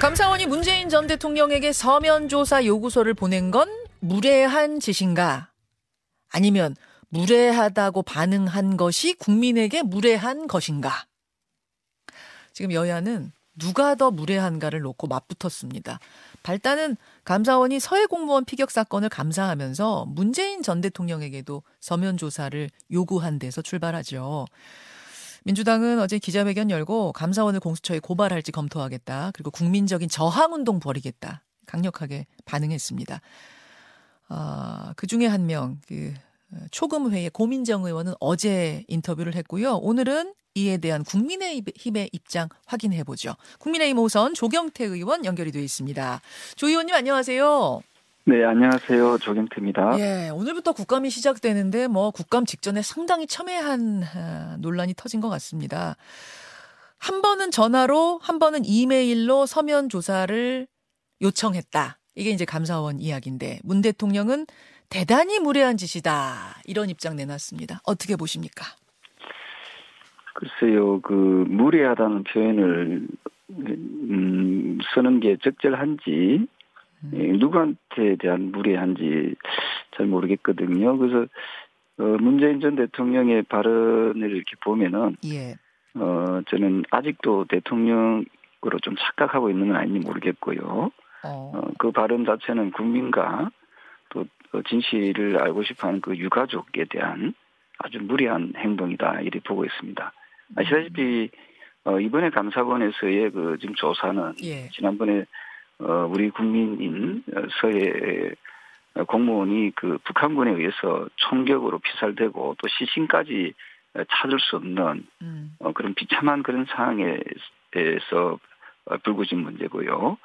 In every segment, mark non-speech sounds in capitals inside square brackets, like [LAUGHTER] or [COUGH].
감사원이 문재인 전 대통령에게 서면 조사 요구서를 보낸 건 무례한 짓인가? 아니면 무례하다고 반응한 것이 국민에게 무례한 것인가? 지금 여야는 누가 더 무례한가를 놓고 맞붙었습니다. 발단은 감사원이 서해 공무원 피격 사건을 감사하면서 문재인 전 대통령에게도 서면 조사를 요구한 데서 출발하죠. 민주당은 어제 기자회견 열고 감사원을 공수처에 고발할지 검토하겠다. 그리고 국민적인 저항 운동 벌이겠다. 강력하게 반응했습니다. 아, 그 중에 한 명, 그, 초금회의 고민정 의원은 어제 인터뷰를 했고요. 오늘은 이에 대한 국민의힘의 입장 확인해 보죠. 국민의힘 호선 조경태 의원 연결이 되어 있습니다. 조 의원님 안녕하세요. 네, 안녕하세요. 조경태입니다. 예, 오늘부터 국감이 시작되는데 뭐 국감 직전에 상당히 첨예한 아, 논란이 터진 것 같습니다. 한 번은 전화로, 한 번은 이메일로 서면 조사를 요청했다. 이게 이제 감사원 이야기인데 문 대통령은 대단히 무례한 짓이다. 이런 입장 내놨습니다. 어떻게 보십니까? 글쎄요, 그 무례하다는 표현을 음, 쓰는 게 적절한지 음. 예, 누구한테 대한 무례한지 잘 모르겠거든요. 그래서 어, 문재인 전 대통령의 발언을 이렇게 보면은 예. 어, 저는 아직도 대통령으로 좀 착각하고 있는 건 아닌지 모르겠고요. 어. 어, 그 발언 자체는 국민과 또 진실을 알고 싶어하는 그 유가족에 대한 아주 무리한 행동이다 이렇게 보고 있습니다. 아시다시피 어, 이번에 감사원에서의 그 지금 조사는 예. 지난번에 어, 우리 국민인 서해 공무원이 그 북한군에 의해서 총격으로 피살되고 또 시신까지 찾을 수 없는 음. 어, 그런 비참한 그런 상황에서 불구진 문제고요.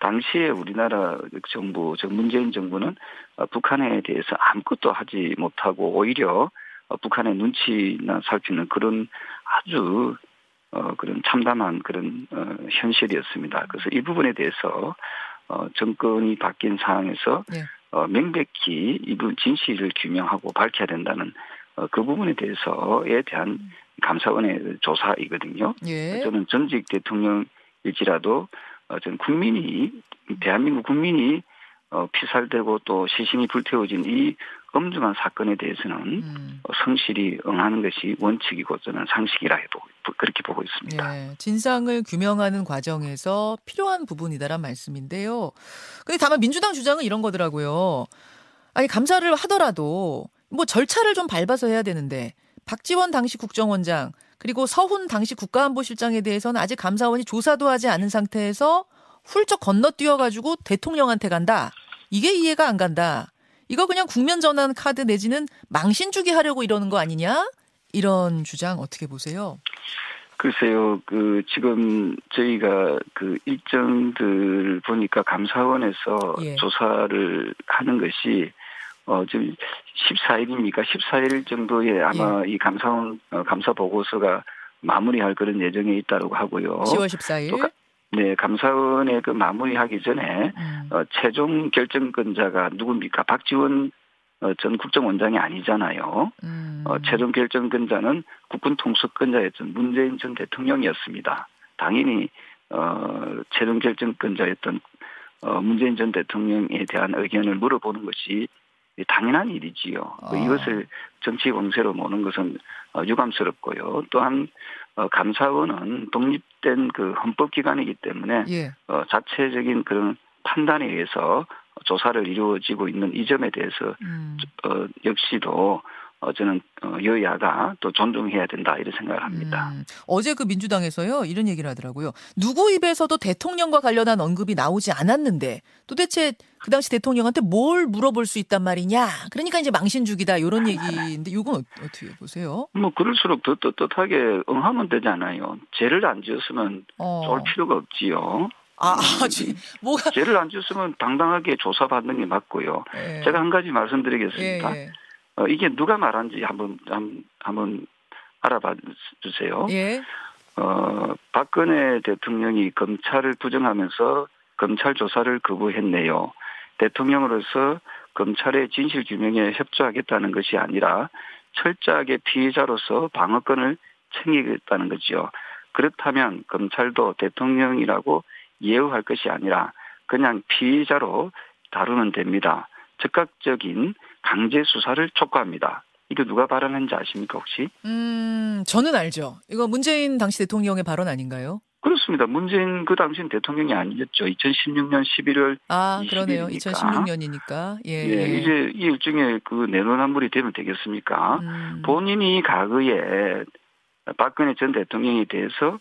당시에 우리나라 정부, 즉 문재인 정부는 북한에 대해서 아무것도 하지 못하고 오히려 북한의 눈치나 살피는 그런 아주 어, 그런 참담한 그런 어, 현실이었습니다. 그래서 이 부분에 대해서 어, 정권이 바뀐 상황에서 네. 어, 명백히 이분 진실을 규명하고 밝혀야 된다는 어, 그 부분에 대해서에 대한 감사원의 조사이거든요. 예. 저는 전직 대통령일지라도 어, 전 국민이 대한민국 국민이 어, 피살되고 또 시신이 불태워진 이 엄중한 사건에 대해서는 음. 어, 성실히 응하는 것이 원칙이고 저는 상식이라 해도 그렇게 보고 있습니다. 예, 진상을 규명하는 과정에서 필요한 부분이다란 말씀인데요. 근데 다만 민주당 주장은 이런 거더라고요. 아니 감사를 하더라도 뭐 절차를 좀 밟아서 해야 되는데 박지원 당시 국정원장 그리고 서훈 당시 국가안보실장에 대해서는 아직 감사원이 조사도 하지 않은 상태에서 훌쩍 건너뛰어 가지고 대통령한테 간다. 이게 이해가 안 간다. 이거 그냥 국면 전환 카드 내지는 망신 주기 하려고 이러는 거 아니냐? 이런 주장 어떻게 보세요? 글쎄요, 그, 지금 저희가 그 일정들 보니까 감사원에서 예. 조사를 하는 것이 어, 지금 14일입니까? 14일 정도에 아마 예. 이 감사원, 어, 감사 보고서가 마무리할 그런 예정에 있다고 하고요. 10월 14일. 네, 감사원의 그 마무리하기 전에 음. 어, 최종 결정권자가 누굽니까? 박지원 어, 전 국정원장이 아니잖아요. 음. 어, 최종 결정권자는 국군 통수권자였던 문재인 전 대통령이었습니다. 당연히 어, 최종 결정권자였던 어, 문재인 전 대통령에 대한 의견을 물어보는 것이 당연한 일이지요. 아. 이것을 정치 공세로 모는 것은 어, 유감스럽고요. 또한 어, 감사원은 독립된 그 헌법기관이기 때문에 예. 어, 자체적인 그런 판단에 의해서 조사를 이루어지고 있는 이 점에 대해서 음. 어, 역시도 어, 저는 어, 여야가 또 존중해야 된다 이런 생각을 합니다. 음, 어제 그 민주당에서요 이런 얘기를 하더라고요. 누구 입에서도 대통령과 관련한 언급이 나오지 않았는데 도대체 그 당시 대통령한테 뭘 물어볼 수 있단 말이냐. 그러니까 이제 망신주기다 이런 얘기인데 이건 어 떻게 보세요? 뭐 그럴수록 더 떳떳하게 응하면 되잖아요. 죄를 안 지었으면 어. 쫄 필요가 없지요. 아, 아 [LAUGHS] 지, 뭐가 죄를 안 지었으면 당당하게 조사받는 게 맞고요. 예. 제가 한 가지 말씀드리겠습니다. 예, 예. 어, 이게 누가 말한지 한번 한, 한번 알아봐 주세요. 예. 어, 박근혜 대통령이 검찰을 부정하면서 검찰 조사를 거부했네요. 대통령으로서 검찰의 진실 규명에 협조하겠다는 것이 아니라 철저하게 피해자로서 방어권을 챙기겠다는 거죠. 그렇다면 검찰도 대통령이라고 예우할 것이 아니라 그냥 피의자로 다루면 됩니다. 즉각적인 강제 수사를 촉구합니다. 이거 누가 발언한지 아십니까 혹시? 음, 저는 알죠. 이거 문재인 당시 대통령의 발언 아닌가요? 그렇습니다. 문재인 그 당시는 대통령이 아니었죠. 2016년 11월 아, 그러네요. 20일이니까. 2016년이니까. 예. 예, 이제 이 일종의 그 내로남불이 되면 되겠습니까? 음, 본인이 과거에 박근혜 전 대통령에 대해서 어,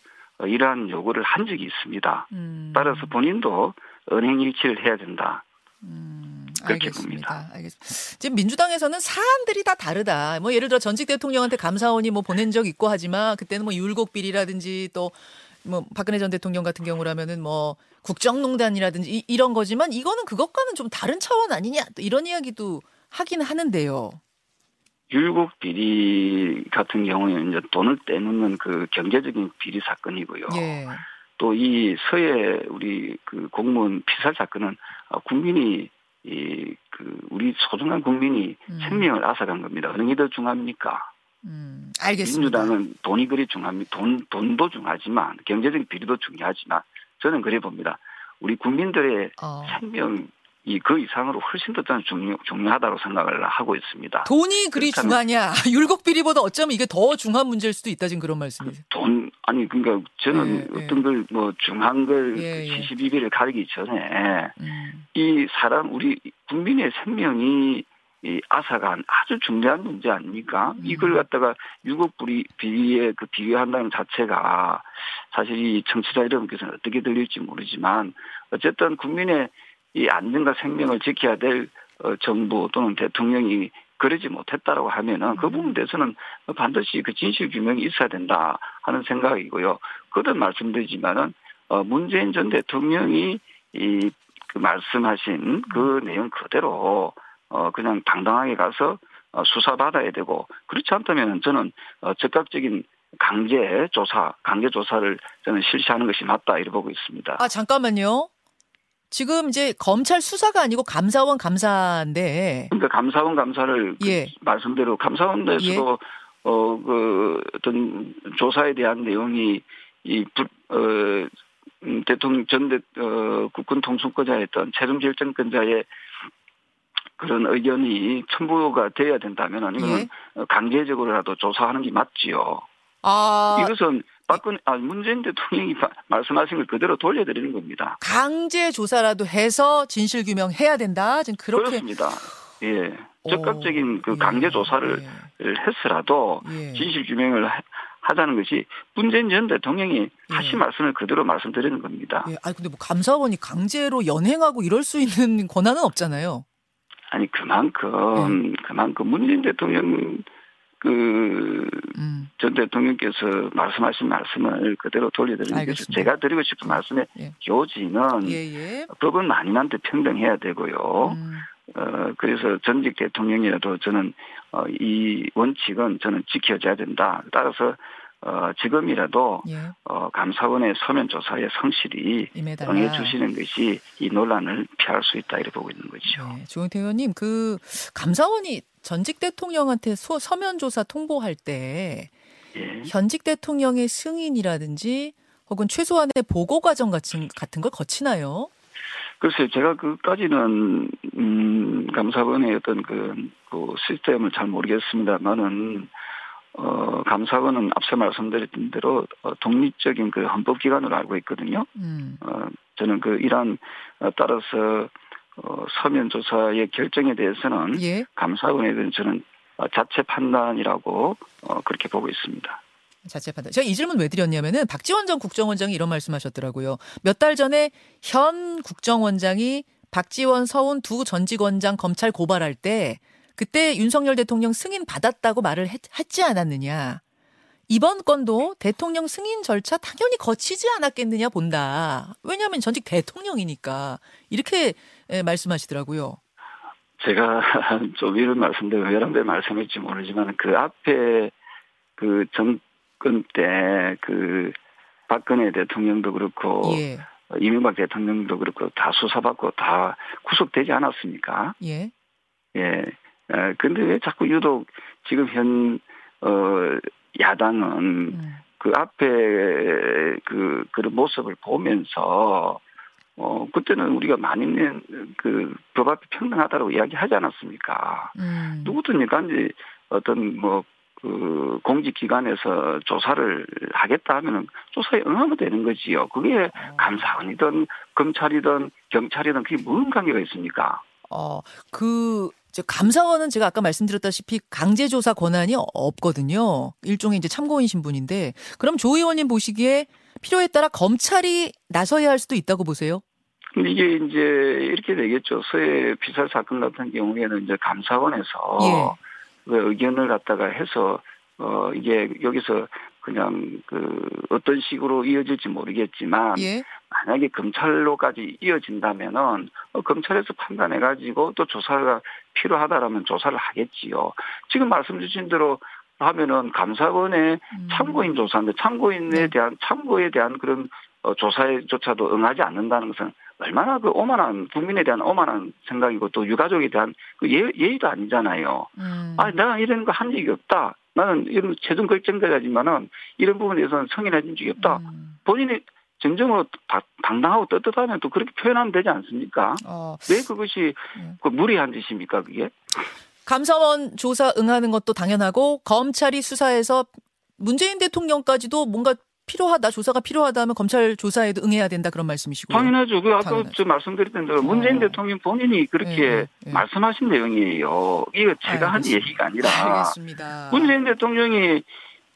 이러한 요구를 한 적이 있습니다. 음, 따라서 본인도 은행 일치를 해야 된다. 음, 그렇게 알겠습니다. 알겠습니다. 지금 민주당에서는 사안들이 다 다르다. 뭐 예를 들어 전직 대통령한테 감사원이 뭐 보낸 적 있고 하지만 그때는 뭐 율곡 비리라든지 또 뭐 박근혜 전 대통령 같은 경우라면은 뭐 국정농단이라든지 이, 런 거지만 이거는 그것과는 좀 다른 차원 아니냐 또 이런 이야기도 하긴 하는데요. 율곡 비리 같은 경우에는 이제 돈을 떼놓는 그 경제적인 비리 사건이고요. 예. 또이 서해 우리 그 공무원 피살 사건은 어, 국민이 이 그 우리 소중한 국민이 음. 생명을 앗아간 겁니다. 어느 게 더 중합니까? 음, 알겠습니다. 민주당은 돈이 그리 중합니다. 돈 돈도 중하지만 경제적 비리도 중요하지만 저는 그래 봅니다. 우리 국민들의 어. 생명 이 그 이상으로 훨씬 더 저는 중요, 중요하다고 생각을 하고 있습니다. 돈이 그리 중하냐? [LAUGHS] 율곡 비리보다 어쩌면 이게 더 중한 문제일 수도 있다 지금 그런 말씀이세요. 돈 아니 그러니까 저는 예, 예. 어떤 걸뭐 중한 걸 예, 예. 시시비비를 가리기 전에 음, 이 사람 우리 국민의 생명이 이 앗아간 아주 중대한 문제 아닙니까? 음. 이걸 갖다가 유급 비리 비리에 그 비교한다는 자체가 사실 이 청취자 여러분께서는 어떻게 들릴지 모르지만 어쨌든 국민의 이 안전과 생명을 지켜야 될 어, 정부 또는 대통령이 그러지 못했다라고 하면은 그 음. 부분에 대해서는 반드시 그 진실 규명이 있어야 된다 하는 생각이고요. 그든 말씀드리지만은 어, 문재인 전 대통령이 이 그 말씀하신 그 내용 그대로 어 그냥 당당하게 가서 어, 수사받아야 되고 그렇지 않다면 저는 어, 즉각적인 강제 조사, 강제 조사를 저는 실시하는 것이 맞다 이렇게 보고 있습니다. 아 잠깐만요. 지금 이제 검찰 수사가 아니고 감사원 감사인데 그러니까 감사원 감사를 그 예. 말씀대로 감사원에서도 어그 어떤 조사에 대한 내용이 이 부, 어, 음, 대통령 전 대, 어, 국군 통수권자였던 최종 결정권자의 그런 의견이 첨부가 돼야 된다면 이거는 예. 어, 강제적으로라도 조사하는 게 맞지요. 아 이것은 박근 아 문재인 대통령이 마- 말씀하신 걸 그대로 돌려드리는 겁니다. 강제 조사라도 해서 진실 규명해야 된다. 지금 그렇게 그렇습니다. 예. 오, 적극적인 그 예, 강제 조사를 했으라도 예. 진실 규명을 하- 하자는 것이 문재인 전 대통령이 하신 예. 말씀을 그대로 말씀드리는 겁니다. 예. 아니 근데 뭐 감사원이 강제로 연행하고 이럴 수 있는 권한은 없잖아요. 아니 그만큼 예. 그만큼 문재인 대통령 그전 음. 대통령께서 말씀하신 말씀을 그대로 돌려드리는 것이. 제가 드리고 싶은 말씀의 예. 요지는 예, 예. 법은 만인한테 평등해야 되고요. 음. 어, 그래서 전직 대통령이라도 저는, 어, 이 원칙은 저는 지켜져야 된다. 따라서, 어, 지금이라도, 예. 어, 감사원의 서면 조사에 성실히 임해달라. 응해 주시는 것이 이 논란을 피할 수 있다. 이렇게 보고 있는 거죠. 네, 조영태 의원님, 그 감사원이 전직 대통령한테 소, 서면 조사 통보할 때 예. 현직 대통령의 승인이라든지 혹은 최소한의 보고 과정 같은 같은 걸 거치나요? 글쎄요, 제가 그까지는, 음, 감사원의 어떤 그, 그 시스템을 잘 모르겠습니다만은, 어, 감사원은 앞서 말씀드렸던 대로 어, 독립적인 그 헌법기관으로 알고 있거든요. 음. 어, 저는 그 어, 따라서 어, 서면 조사의 결정에 대해서는 예. 감사원에 대한 저는 어, 자체 판단이라고 어, 그렇게 보고 있습니다. 자체 판단. 제가 이 질문 왜 드렸냐면은 박지원 전 국정원장이 이런 말씀하셨더라고요. 몇 달 전에 현 국정원장이 박지원 서훈 두 전직 원장 검찰 고발할 때 그때 윤석열 대통령 승인 받았다고 말을 했, 지 않았느냐. 이번 건도 대통령 승인 절차 당연히 거치지 않았겠느냐 본다. 왜냐하면 전직 대통령이니까 이렇게 예, 말씀하시더라고요. 제가 [LAUGHS] 좀 이런 여러 번 말씀했지 모르지만 그 앞에 그 정권 때 그 박근혜 대통령도 그렇고 예, 이명박 대통령도 그렇고 다 수사받고 다 구속되지 않았습니까? 예, 예. 어, 근데 왜 자꾸 유독 지금 현, 어, 야당은 음, 그 앞에 그, 그런 모습을 보면서 어, 그때는 우리가 만인의 그, 법 앞에 평등하다고 이야기하지 않았습니까? 음. 누구든지 간지 어떤 뭐, 그, 공직기관에서 조사를 하겠다 하면은 조사에 응하면 되는 거지요. 그게 어. 감사원이든 검찰이든 경찰이든 그게 무슨 관계가 있습니까? 어, 그, 저 감사원은 제가 아까 말씀드렸다시피 강제조사 권한이 없거든요. 일종의 이제 참고인 신분인데, 그럼 조 의원님 보시기에 필요에 따라 검찰이 나서야 할 수도 있다고 보세요? 근데 이게 이제 이렇게 되겠죠. 서해 피살 사건 같은 경우에는 이제 감사원에서 예. 그 의견을 갖다가 해서 어 이게 여기서 그냥 그 어떤 식으로 이어질지 모르겠지만 예. 만약에 검찰로까지 이어진다면은 어, 검찰에서 판단해 가지고 또 조사가 필요하다라면 조사를 하겠지요. 지금 말씀 주신 대로 하면은 감사원의 음. 참고인 조사인데 참고인에 네. 대한 참고에 대한 그런 어, 조사에조차도 응하지 않는다는 것은 얼마나 그 오만한 국민에 대한 오만한 생각이고 또 유가족에 대한 그 예, 예의도 아니잖아요. 음. 아, 내가 이런 거 한 적이 없다. 나는 이런 최종 결정돼야지만은 이런 부분에 대해서는 성인해진 적이 없다. 음. 본인이 정정으로 다- 당당하고 떳떳하면 또 그렇게 표현하면 되지 않습니까? 어, 왜 그것이 음. 그 무리한 짓입니까, 그게? 감사원 조사 응하는 것도 당연하고 검찰이 수사해서 문재인 대통령까지도 뭔가 필요하다 조사가 필요하다 하면 검찰 조사에도 응해야 된다 그런 말씀이시고요. 당연하죠. 그 아까. 저 말씀드렸던 대로 문재인 어. 대통령 본인이 그렇게 예, 예. 말씀하신 내용이에요. 이거 제가 한 알겠습니다. 얘기가 아니라 알겠습니다. 문재인 대통령이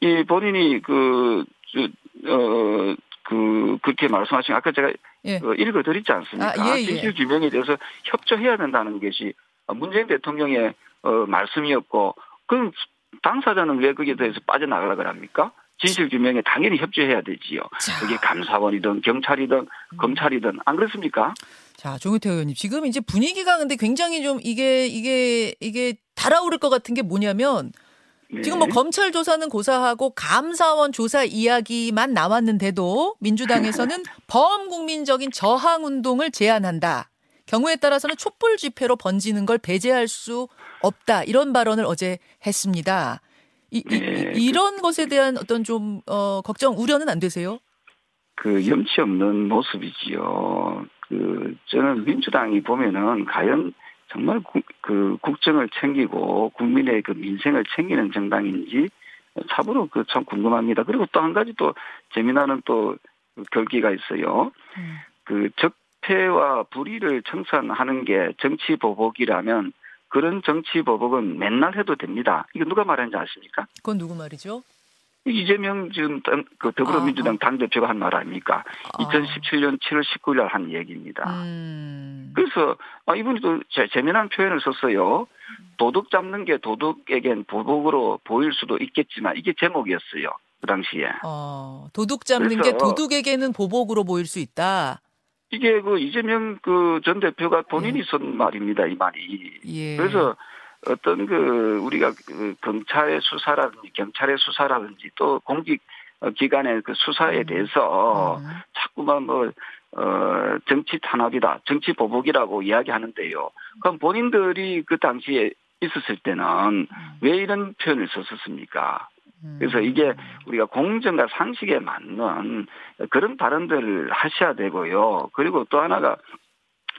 이 본인이 그, 저, 어, 그, 그렇게 말씀하신, 아까 제가 예. 어, 읽어드렸지 않습니까? 아, 예, 예. 진실 규명에 대해서 협조해야 된다는 것이 문재인 대통령의 어, 말씀이었고, 그럼 당사자는 왜 거기에 대해서 빠져나가려고 합니까? 진실 규명에 당연히 협조해야 되지요. 자. 그게 감사원이든 경찰이든 음. 검찰이든 안 그렇습니까? 자, 조규태 의원님. 지금 이제 분위기가 근데 굉장히 좀 이게, 이게, 이게 달아오를 것 같은 게 뭐냐면 네. 지금 뭐 검찰 조사는 고사하고 감사원 조사 이야기만 나왔는데도 민주당에서는 [LAUGHS] 범국민적인 저항 운동을 제안한다. 경우에 따라서는 촛불 집회로 번지는 걸 배제할 수 없다. 이런 발언을 어제 했습니다. 이, 네. 런 것에 대한 어떤 좀, 어, 걱정, 우려는 안 되세요? 그 염치 없는 모습이지요. 그 저는 민주당이 보면은 과연 정말 국, 그 국정을 챙기고 국민의 그 민생을 챙기는 정당인지 참으로 그 참 궁금합니다. 그리고 또 한 가지 또 재미나는 또 결기가 있어요. 음. 그 적폐와 불의를 청산하는 게 정치 보복이라면 그런 정치 보복은 맨날 해도 됩니다. 이거 누가 말하는지 아십니까? 그건 누구 말이죠? 이재명 지금 당- 그 더불어민주당 당대표가 한 말 아닙니까? 아. 2017년 7월 19일 날 한 얘기입니다. 음. 그래서 아, 이분이 또 재, 재미난 표현을 썼어요. 도둑 잡는 게 도둑에겐 보복으로 보일 수도 있겠지만 이게 제목이었어요. 그 당시에. 어, 도둑 잡는 게 도둑에게는 보복으로 보일 수 있다. 이게 그 이재명 그 전 대표가 본인이 쓴 말입니다. 이 말이. 예. 그래서 어떤 그 우리가 그 검찰의 수사라든지 경찰의 수사라든지 또 공직 어, 기관의 그 수사에 음. 대해서 음. 자꾸만 뭐, 어, 정치 탄압이다, 정치 보복이라고 이야기하는데요. 그럼 본인들이 그 당시에 있었을 때는 왜 이런 표현을 썼었습니까? 음. 그래서 이게 우리가 공정과 상식에 맞는 그런 발언들을 하셔야 되고요. 그리고 또 하나가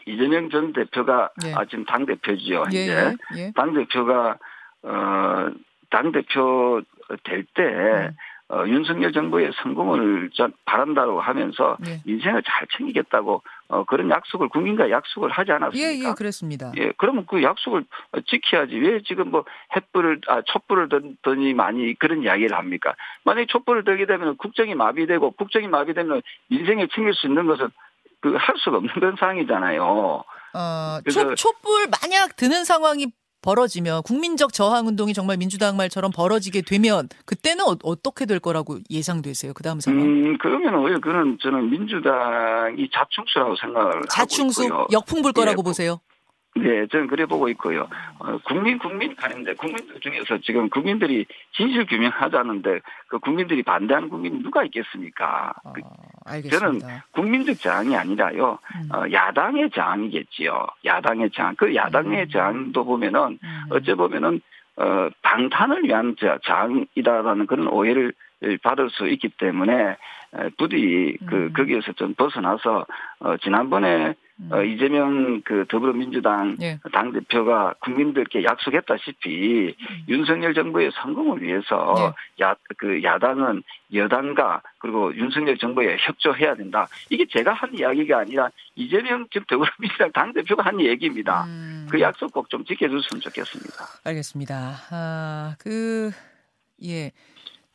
이재명 전 대표가 예. 아, 지금 당 대표지요. 예, 이제 예, 예. 당 대표가 어당 대표 될때 음. 어, 윤석열 정부의 성공을 전 바란다고 하면서 예. 민생을 잘 챙기겠다고 어, 그런 약속을 국민과 약속을 하지 예, 않았습니까? 예, 그랬습니다. 예, 그러면 그 약속을 지켜야지. 왜 지금 뭐 햇불을, 아, 촛불을 던더니 많이 그런 이야기를 합니까? 만약에 촛불을 들게 되면 국정이 마비되고 국정이 마비되면 민생에 챙길 수 있는 것은 그 할 수가 없는 그런 상황이잖아요. 어, 촛, 촛불 만약 드는 상황이 벌어지면 국민적 저항 운동이 정말 민주당 말처럼 벌어지게 되면 그때는 어, 떻게될 거라고 예상되세요? 그 다음 상황. 음, 그러면 오히려 그는 저는 민주당이 자충수라고 생각을 자충수 하고 있고요. 역풍 불 거라고 예, 보세요. 네, 저는 그래 보고 있고요. 어, 국민 국민 하는데 국민들 중에서 지금 국민들이 진실 규명하자는데 그 국민들이 반대하는 국민이 누가 있겠습니까? 어, 그 알겠습니다. 국민적 저항이 아니라요. 음. 어, 야당의 저항이겠지요. 야당의 저항. 그 야당의 음. 저항도 보면은 음. 어째 보면은 어, 방탄을 위한 저- 저항이다라는 그런 오해를 받을 수 있기 때문에 부디 그 음. 거기에서 좀 벗어나서 어 지난번에 음. 어 이재명 그 더불어민주당 예. 당 대표가 국민들께 약속했다시피 음. 윤석열 정부의 성공을 위해서 야그 야당은 여당과 그리고 윤석열 정부에 협조해야 된다. 이게 제가 한 이야기가 아니라 이재명 즉 더불어민주당 당 대표가 한 얘기입니다. 음. 그 약속 꼭 좀 지켜줬으면 좋겠습니다. 알겠습니다. 아, 그, 예.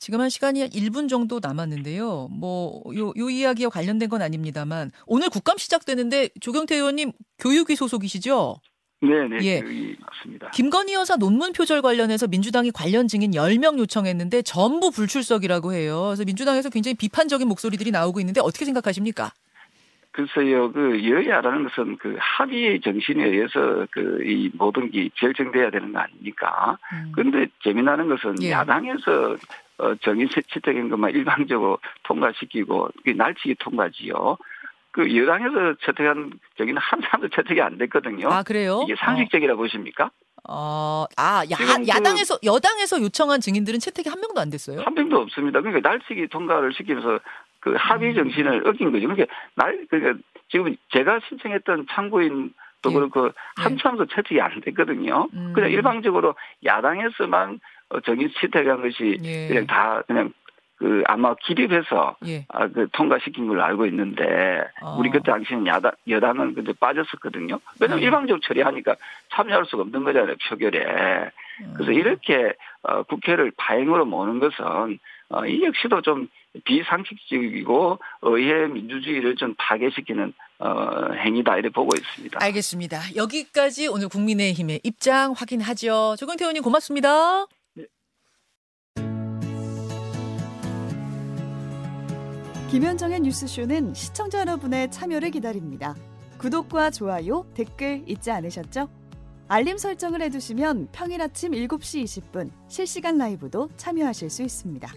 지금 한 시간이 한 1분 정도 남았는데요. 뭐, 요, 요 이야기와 관련된 건 아닙니다만, 오늘 국감 시작되는데 조경태 의원님 교육위 소속이시죠? 네네, 예. 그, 맞습니다. 김건희 여사 논문 표절 관련해서 민주당이 관련 증인 10명 요청했는데 전부 불출석이라고 해요. 그래서 민주당에서 굉장히 비판적인 목소리들이 나오고 있는데 어떻게 생각하십니까? 글쎄요, 그 여야라는 것은 그 합의 정신에 의해서 그 이 모든 게 결정돼야 되는 거 아닙니까? 음. 그런데 재미나는 것은 예. 야당에서 어, 정의 채택인 것만 일방적으로 통과시키고 그게 날치기 통과지요. 그 여당에서 채택한 정의는 한 사람도 채택이 안 됐거든요. 아, 그래요? 이게 상식적이라 보십니까? 어, 아, 야, 그- 야당에서, 여당에서 요청한 증인들은 채택이 한 명도 안 됐어요? 한 명도 없습니다. 그러니까 날치기 통과를 시키면서 그 음. 합의 정신을 어긴 거죠. 그러니까 날 그러니까 지금 제가 신청했던 참고인 또 예. 그렇고 한 사람도 채택이 안 됐거든요. 음. 그냥 일방적으로 야당에서만 어, 정의 채택한 것이 예. 그냥 다 그냥 그 아마 기립해서 예. 아, 그 통과시킨 걸로 알고 있는데 어. 우리 그때 당시는 야당 여당은 그때 빠졌었거든요. 왜냐면 음. 일방적으로 처리하니까 참여할 수가 없는 거잖아요 표결에. 그래서 음. 이렇게 어, 국회를 파행으로 모는 것은 어, 이 역시도 좀 비상식적이고 의회 민주주의를 좀 파괴시키는 어, 행위다 이렇게 보고 있습니다. 알겠습니다. 여기까지 오늘 국민의힘의 입장 확인하죠. 조경태 의원님 고맙습니다. 김현정의 뉴스쇼는 시청자 여러분의 참여를 기다립니다. 구독과 좋아요, 댓글 잊지 않으셨죠? 알림 설정을 해두시면 평일 아침 7시 20분 실시간 라이브도 참여하실 수 있습니다.